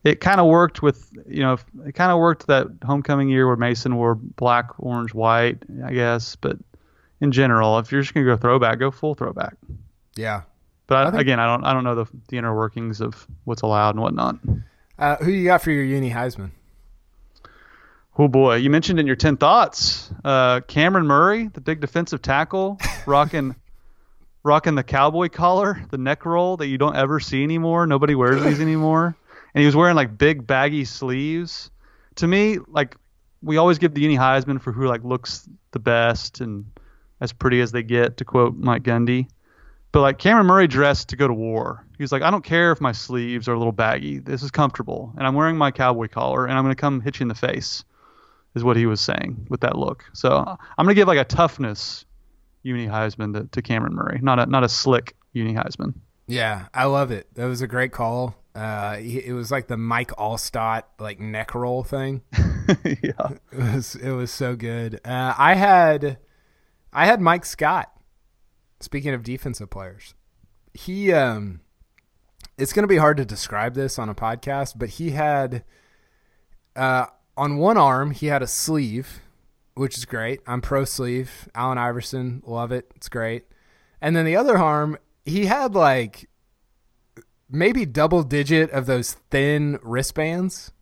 it kind of worked with you know it kind of worked that homecoming year where Mason wore black, orange, white, I guess. But in general, if you're just gonna go throwback, go full throwback. Yeah. But I think, again, I don't I don't know the the inner workings of what's allowed and whatnot. Uh, who you got for your uni Heisman? Oh boy, you mentioned in your ten thoughts, uh, Cameron Murray, the big defensive tackle, rocking rocking the cowboy collar, the neck roll that you don't ever see anymore. Nobody wears these anymore. And he was wearing like big baggy sleeves. To me, like we always give the uni Heisman for who like looks the best and as pretty as they get, to quote Mike Gundy. But like Cameron Murray dressed to go to war. He was like, I don't care if my sleeves are a little baggy. This is comfortable, and I'm wearing my cowboy collar, and I'm going to come hit you in the face. Is what he was saying with that look. So I'm going to give like a toughness uni Heisman to, to Cameron Murray, not a not a slick uni Heisman. Yeah, I love it. That was a great call. Uh, it was like the Mike Alstott like neck roll thing. yeah, it was it was so good. Uh, I had I had Mike Scott. Speaking of defensive players, he um, it's going to be hard to describe this on a podcast, but he had uh, on one arm he had a sleeve, which is great. I'm pro sleeve. Allen Iverson, love it. It's great. And then the other arm, he had like maybe double digit of those thin wristbands.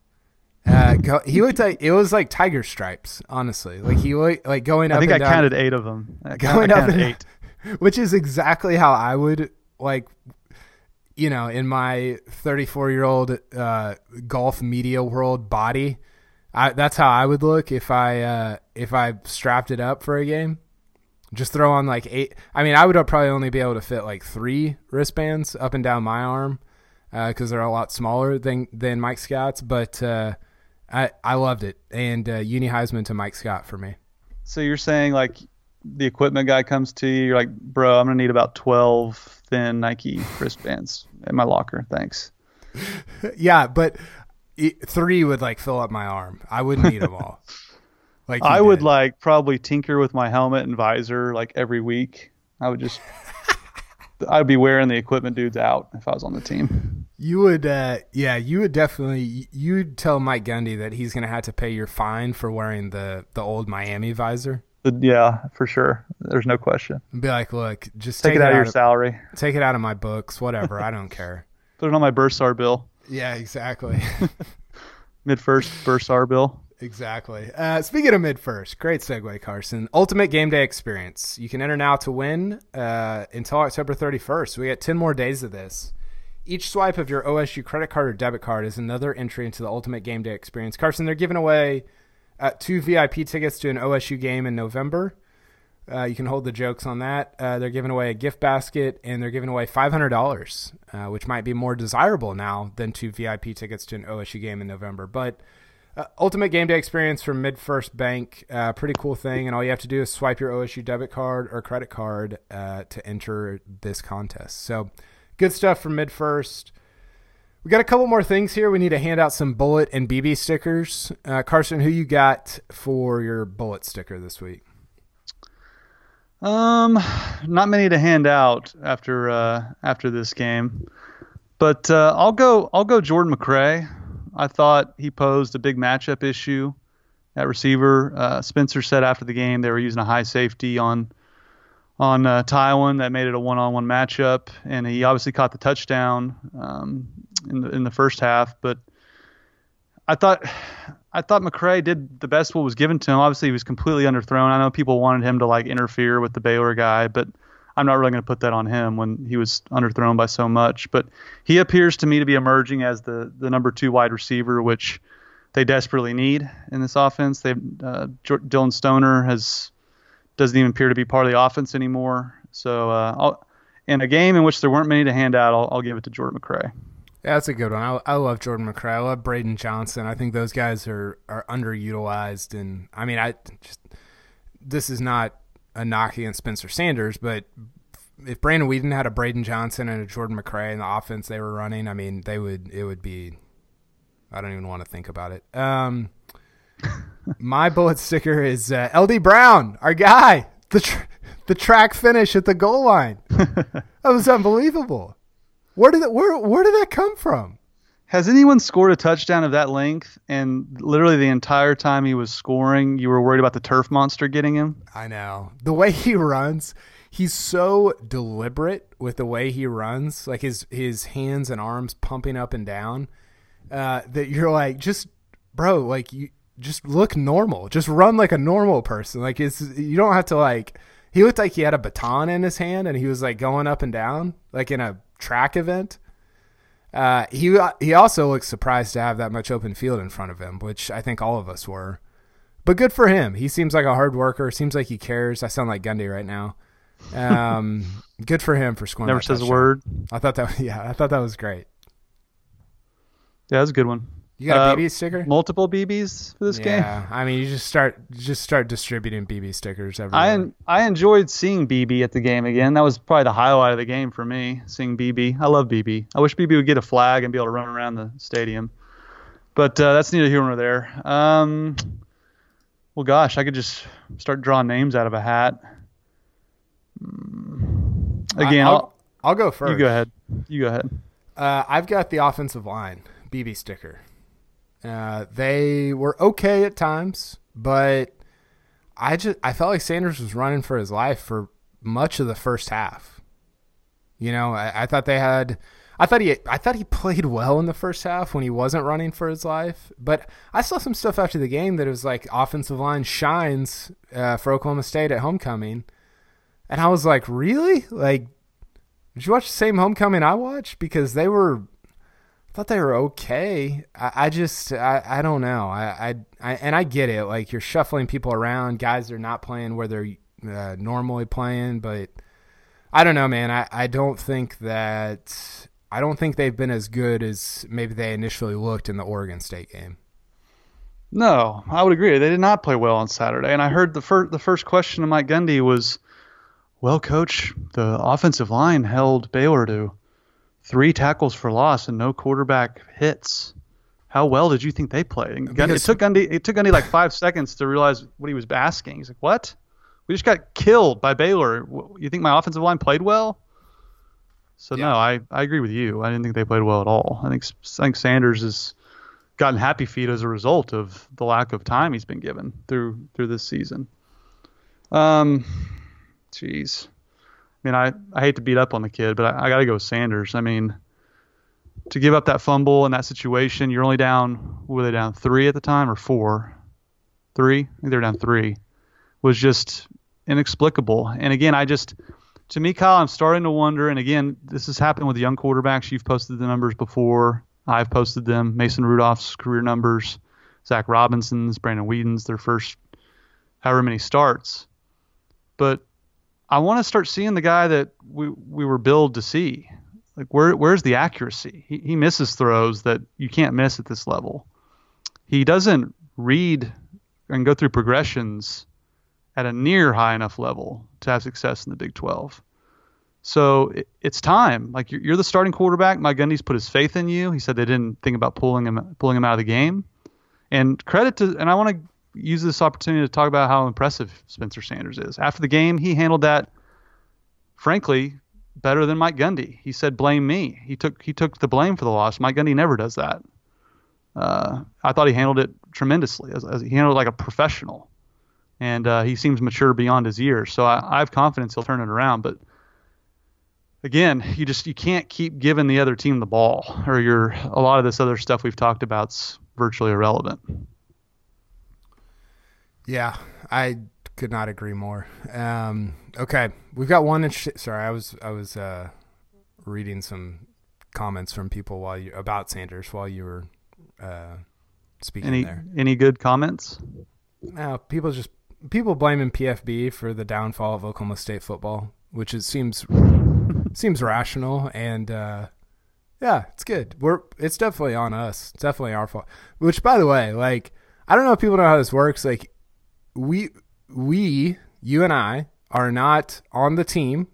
Uh, go, he looked like it was like tiger stripes. Honestly, like he looked like going up. I think I down, counted eight of them. I going I up and, eight, which is exactly how I would like. You know, in my 34 year old uh, golf media world body, I, that's how I would look if I uh, if I strapped it up for a game. Just throw on like eight. I mean, I would probably only be able to fit like three wristbands up and down my arm because uh, they're a lot smaller than than Mike Scott's. But uh, I I loved it, and uh, Uni Heisman to Mike Scott for me. So you're saying like the equipment guy comes to you, you're like, bro, I'm gonna need about 12 thin Nike wristbands in my locker. Thanks. yeah, but three would like fill up my arm. I wouldn't need them all. Like I would like probably tinker with my helmet and visor like every week. I would just I'd be wearing the equipment dudes out if I was on the team. You would, uh, yeah, you would definitely. You'd tell Mike Gundy that he's going to have to pay your fine for wearing the the old Miami visor. Yeah, for sure. There's no question. Be like, look, just take, take it, out of your of, salary. Take it out of my books, whatever. I don't care. Put it on my Bursar bill. Yeah, exactly. MidFirst Bursar bill. Exactly. Uh, speaking of MidFirst, great segue, Carson. Ultimate game day experience. You can enter now to win uh, until October 31st. We got 10 more days of this. Each swipe of your OSU credit card or debit card is another entry into the Ultimate Game Day experience. Carson, they're giving away uh, two VIP tickets to an OSU game in November. Uh, you can hold the jokes on that. Uh, they're giving away a gift basket and they're giving away $500, uh, which might be more desirable now than two VIP tickets to an OSU game in November. But uh, ultimate game day experience from MidFirst Bank, uh, pretty cool thing, and all you have to do is swipe your OSU debit card or credit card uh, to enter this contest. So, good stuff from MidFirst. We got a couple more things here. We need to hand out some bullet and BB stickers. Uh, Carson, who you got for your bullet sticker this week? Um, not many to hand out after uh, after this game, but uh, I'll go I'll go Jordan McRae. I thought he posed a big matchup issue at receiver. Uh, Spencer said after the game they were using a high safety on on uh, Tylan that made it a one-on-one matchup, and he obviously caught the touchdown um, in the in the first half. But I thought I thought McRae did the best what was given to him. Obviously, he was completely underthrown. I know people wanted him to like interfere with the Baylor guy, but I'm not really going to put that on him when he was underthrown by so much. But he appears to me to be emerging as the the number two wide receiver, which they desperately need in this offense. They uh, Dillon Stoner has doesn't even appear to be part of the offense anymore. So uh, in a game in which there weren't many to hand out, I'll, I'll give it to Jordan McRae. That's a good one. I, I love Jordan McRae. I love Braydon Johnson. I think those guys are are underutilized, and I mean, I just this is not a knock against Spencer Sanders, but if Brandon Weeden had a Braydon Johnson and a Jordan McRae in the offense they were running, I mean, they would it would be. I don't even want to think about it. Um, my bullet sticker is uh, LD Brown, our guy, the tr- the track finish at the goal line. that was unbelievable. Where did that, where where did that come from? Has anyone scored a touchdown of that length and literally the entire time he was scoring, you were worried about the turf monster getting him? I know. The way he runs, he's so deliberate with the way he runs, like his his hands and arms pumping up and down, uh, that you're like, just bro, like you just look normal. Just run like a normal person. Like it's you don't have to like he looked like he had a baton in his hand and he was like going up and down like in a track event. Uh, he he also looked surprised to have that much open field in front of him, which I think all of us were. But good for him. He seems like a hard worker. Seems like he cares. I sound like Gundy right now. Um, good for him for scoring. Never says a word. I thought that. Yeah, I thought that was great. Yeah, that was a good one. You got a Uh, BB sticker? Multiple BBs for this game. yeah, I mean, you just start just start distributing BB stickers everywhere. I I enjoyed seeing BB at the game again. That was probably the highlight of the game for me. Seeing BB, I love BB. I wish BB would get a flag and be able to run around the stadium. But uh, that's neither here nor there. Um, well, gosh, I could just start drawing names out of a hat. Mm, Again, I'll, will I'll go first. you go ahead. You go ahead. Uh, I've got the offensive line BB sticker. Uh, they were okay at times, but I just I felt like Sanders was running for his life for much of the first half. You know, I, I thought they had. I thought he I thought he played well in the first half when he wasn't running for his life. But I saw some stuff after the game that was like offensive line shines uh, for Oklahoma State at homecoming, and I was like, really? Like, did you watch the same homecoming I watched? Because they were, thought they were okay. I, I just I, I don't know. I, I I and I get it. Like you're shuffling people around. Guys are not playing where they're uh, normally playing, but. I don't know, man. I, I don't think that I don't think they've been as good as maybe they initially looked in the Oregon State game. No, I would agree. They did not play well on Saturday. And I heard the first the first question of Mike Gundy was, "Well, coach, the offensive line held Baylor to three tackles for loss and no quarterback hits. How well did you think they played?" And Gundy, it took Gundy it took Gundy like five seconds to realize what he was asking. He's like, "What? We just got killed by Baylor. You think my offensive line played well?" So Yeah. no, I, I agree with you. I didn't think they played well at all. I think I think Sanders has gotten happy feet as a result of the lack of time he's been given through through this season. Um, jeez, mean, I, I hate to beat up on the kid, but I, I got to go with Sanders. I mean, to give up that fumble in that situation, you're only down. Were they down three at the time or four? Three. I think they were down three. Was just inexplicable. And again, I just to me, Kyle, I'm starting to wonder. And again, this has happened with young quarterbacks. You've posted the numbers before. I've posted them. Mason Rudolph's career numbers, Zach Robinson's, Brandon Weeden's, their first however many starts. But I want to start seeing the guy that we we were billed to see. Like where where's the accuracy? He he misses throws that you can't miss at this level. He doesn't read and go through progressions at a near high enough level to have success in the Big 12. So it, it's time. Like you're, you're the starting quarterback. Mike Gundy's put his faith in you. He said they didn't think about pulling him pulling him out of the game. And credit to and I want to use this opportunity to talk about how impressive Spencer Sanders is. After the game, he handled that frankly better than Mike Gundy. He said blame me. He took he took the blame for the loss. Mike Gundy never does that. Uh, I thought he handled it tremendously. As, as he handled it like a professional and uh, he seems mature beyond his years. So I, I have confidence he'll turn it around. But again, you just you can't keep giving the other team the ball, or you're a lot of this other stuff we've talked about's virtually irrelevant. Yeah, I could not agree more. Um, okay, we've got one. Inch- sorry, I was I was uh, reading some comments from people while you about Sanders while you were uh, speaking Any there. any good comments? Now, people just people blaming PFB for the downfall of Oklahoma State football, which it seems seems rational and uh, yeah, it's good. We're it's definitely on us. It's definitely our fault. Which, by the way, like I don't know if people know how this works. Like we we you and I are not on the team,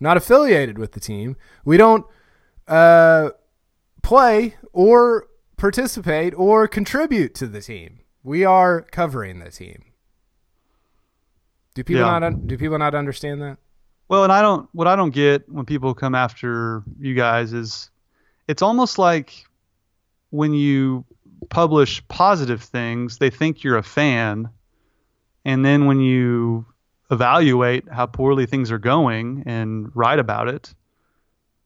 not affiliated with the team. We don't uh, play or participate or contribute to the team. We are covering the team. Do people Yeah. not do people not understand that? Well, and I don't. What I don't get when people come after you guys is, it's almost like when you publish positive things, they think you're a fan, and then when you evaluate how poorly things are going and write about it,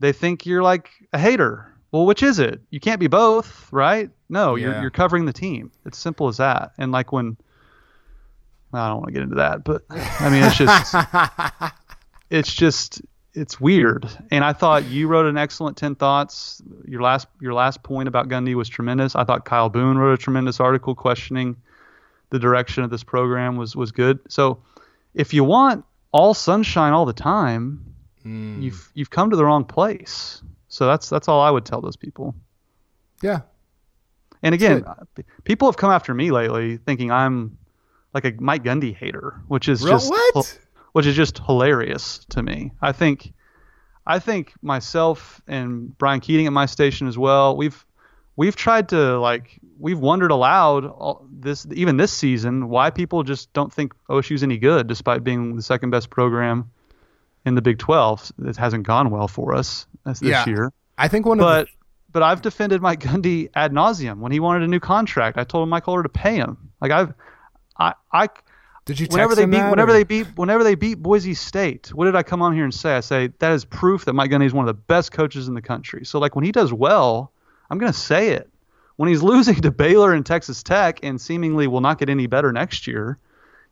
they think you're like a hater. Well, which is it? You can't be both, right? No, Yeah. you're you're covering the team. It's simple as that. And like when I don't want to get into that, but I mean, it's just, it's just, it's weird. And I thought you wrote an excellent ten thoughts. Your last, your last point about Gundy was tremendous. I thought Kyle Boone wrote a tremendous article questioning the direction of this program was was good. So, if you want all sunshine all the time, mm. you've you've come to the wrong place. So that's that's all I would tell those people. Yeah. And again, people have come after me lately thinking I'm like a Mike Gundy hater, which is Real, just what? which is just hilarious to me. I think I think myself and Brian Keating at my station as well, we've we've tried to like we've wondered aloud all, this even this season why people just don't think OSU's any good despite being the second best program in the Big 12. It hasn't gone well for us this yeah, year. I think one but, of the but I've defended Mike Gundy ad nauseum when he wanted a new contract. I told him Mike Holder to pay him. Like I've, I, I. Did you whenever they beat that, whenever or? they beat whenever they beat Boise State? What did I come on here and say? I say that is proof that Mike Gundy is one of the best coaches in the country. So like when he does well, I'm gonna say it. When he's losing to Baylor and Texas Tech and seemingly will not get any better next year,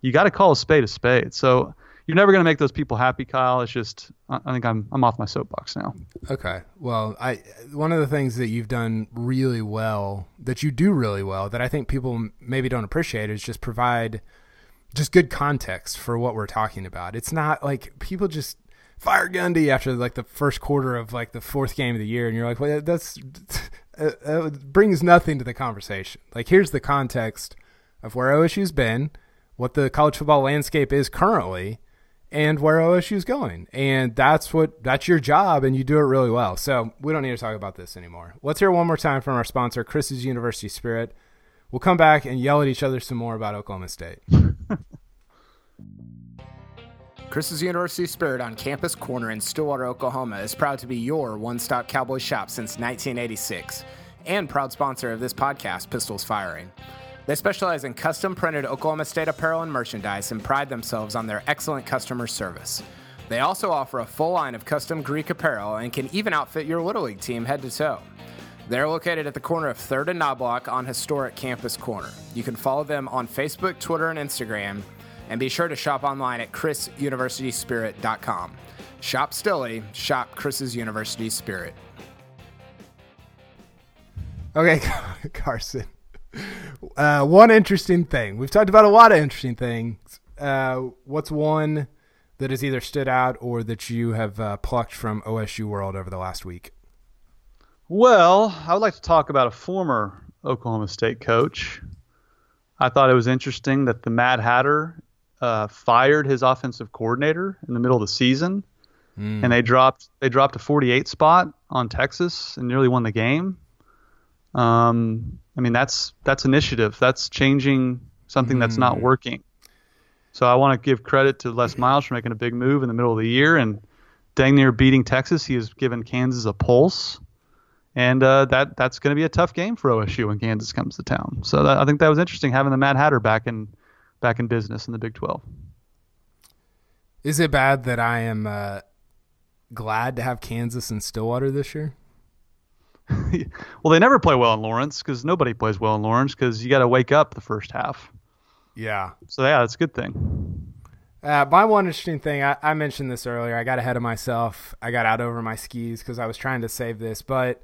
you got to call a spade a spade. So you're never going to make those people happy, Kyle. It's just I think I'm I'm off my soapbox now. Okay. Well, I one of the things that you've done really well, that you do really well, that I think people maybe don't appreciate is just provide just good context for what we're talking about. It's not like people just fire Gundy after like the first quarter of like the fourth game of the year, and you're like, well, that's it brings nothing to the conversation. Like here's the context of where OSU's been, what the college football landscape is currently and where OSU is going. And that's what that's your job, and you do it really well. So we don't need to talk about this anymore. Let's hear one more time from our sponsor, Chris's University Spirit. We'll come back and yell at each other some more about Oklahoma State. Chris's University Spirit on Campus Corner in Stillwater, Oklahoma is proud to be your one stop cowboy shop since 1986 and proud sponsor of this podcast, Pistols Firing. They specialize in custom printed Oklahoma State apparel and merchandise and pride themselves on their excellent customer service. They also offer a full line of custom Greek apparel and can even outfit your Little League team head to toe. They're located at the corner of 3rd and Knoblock on historic Campus Corner. You can follow them on Facebook, Twitter, and Instagram, and be sure to shop online at chrisuniversityspirit.com. Shop Stilly, shop Chris's University Spirit. Okay, Carson. Uh, one interesting thing. We've talked about a lot of interesting things. Uh, what's one that has either stood out or that you have uh, plucked from OSU World over the last week? Well, I would like to talk about a former Oklahoma State coach. I thought it was interesting that the Mad Hatter uh, fired his offensive coordinator in the middle of the season, mm. and they dropped they dropped a 48 spot on Texas and nearly won the game. Um, I mean, that's that's initiative. That's changing something mm. that's not hmm. working. So I want to give credit to Les Miles for making a big move in the middle of the year and dang near beating Texas. He has given Kansas a pulse, and uh, that that's going to be a tough game for OSU when Kansas comes to town. So that, I think that was interesting having the Mad Hatter back in back in business in the Big Twelve. Is it bad that I am uh, glad to have Kansas and Stillwater this year? well, they never play well in Lawrence because nobody plays well in Lawrence because you got to wake up the first half. Yeah. So yeah, that's a good thing. Uh, my one interesting thing, I, I, mentioned this earlier. I got ahead of myself. I got out over my skis because I was trying to save this. But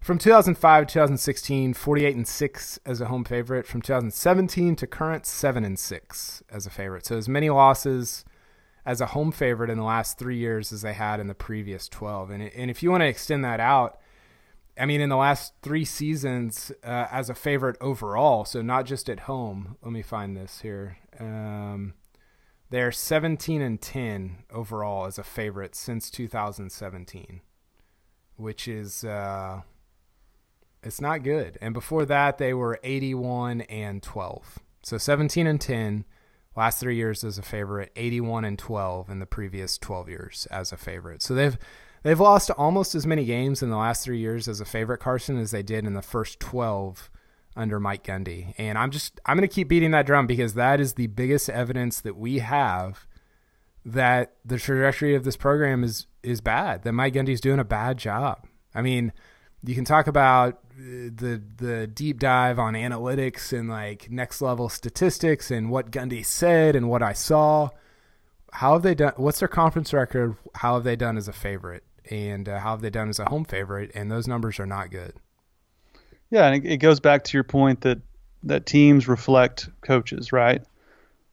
from 2005 to 2016, 48 and six as a home favorite. From 2017 to current, seven and six as a favorite. So as many losses as a home favorite in the last three years as they had in the previous 12. And and if you want to extend that out I mean, in the last three seasons, uh, as a favorite overall, so not just at home. Let me find this here. Um, they're 17 and 10 overall as a favorite since 2017, which is uh, it's not good. And before that, they were 81 and 12. So 17 and 10 last three years as a favorite, 81 and 12 in the previous 12 years as a favorite. So they've They've lost almost as many games in the last three years as a favorite, Carson, as they did in the first 12 under Mike Gundy. And I'm just, I'm going to keep beating that drum because that is the biggest evidence that we have that the trajectory of this program is, is bad, that Mike Gundy's doing a bad job. I mean, you can talk about the the deep dive on analytics and like next level statistics and what Gundy said and what I saw. How have they done? What's their conference record? How have they done as a favorite? And uh, how have they done as a home favorite? And those numbers are not good. Yeah, and it, it goes back to your point that that teams reflect coaches, right?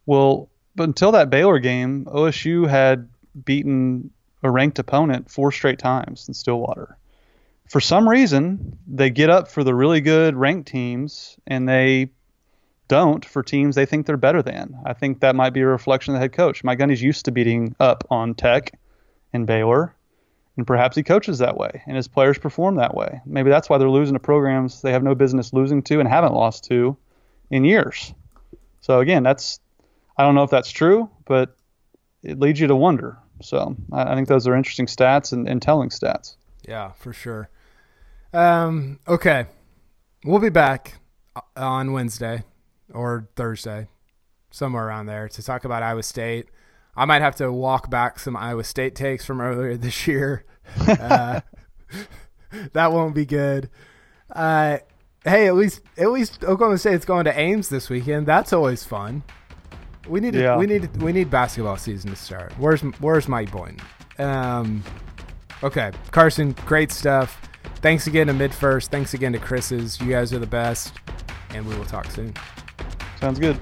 Well, but until that Baylor game, OSU had beaten a ranked opponent four straight times in Stillwater. For some reason, they get up for the really good ranked teams and they don't for teams they think they're better than. I think that might be a reflection of the head coach. Mike Gundy's used to beating up on Tech and Baylor, and perhaps he coaches that way and his players perform that way. Maybe that's why they're losing to programs they have no business losing to and haven't lost to in years. So again, that's I don't know if that's true, but it leads you to wonder. So I, I think those are interesting stats and, and telling stats. Yeah, for sure. Um, okay, we'll be back on Wednesday or Thursday, somewhere around there, to talk about Iowa State. I might have to walk back some Iowa State takes from earlier this year. Uh, that won't be good. Uh, hey, at least at least Oklahoma State's going to Ames this weekend. That's always fun. We need to, Yeah. we need we need basketball season to start. Where's where's Mike Boynton? Um, okay, Carson, great stuff. Thanks again to MidFirst. Thanks again to Chris's. You guys are the best, and we will talk soon. Sounds good.